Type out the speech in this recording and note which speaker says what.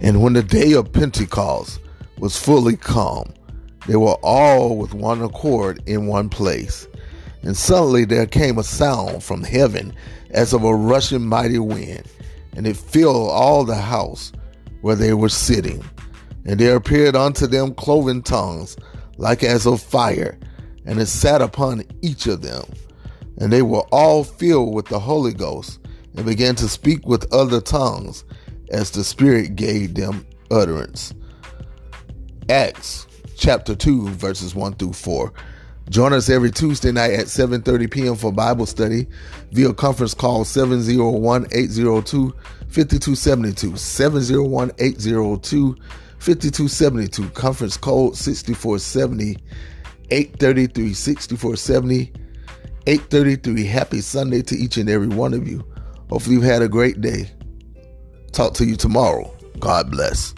Speaker 1: And when the day of Pentecost was fully come, they were all with one accord in one place. And suddenly there came a sound from heaven as of a rushing mighty wind, and it filled all the house where they were sitting. And there appeared unto them cloven tongues, like as of fire, and it sat upon each of them. And they were all filled with the Holy Ghost, and began to speak with other tongues, as the Spirit gave them utterance. Acts chapter 2, verses 1 through 4. Join us every Tuesday night at 7:30 p.m. for Bible study via conference call 701-802-5272. 701-802-5272. Conference code 6470 833 6470 833. Happy Sunday to each and every one of you. Hopefully you've had a great day. Talk to you tomorrow. God bless.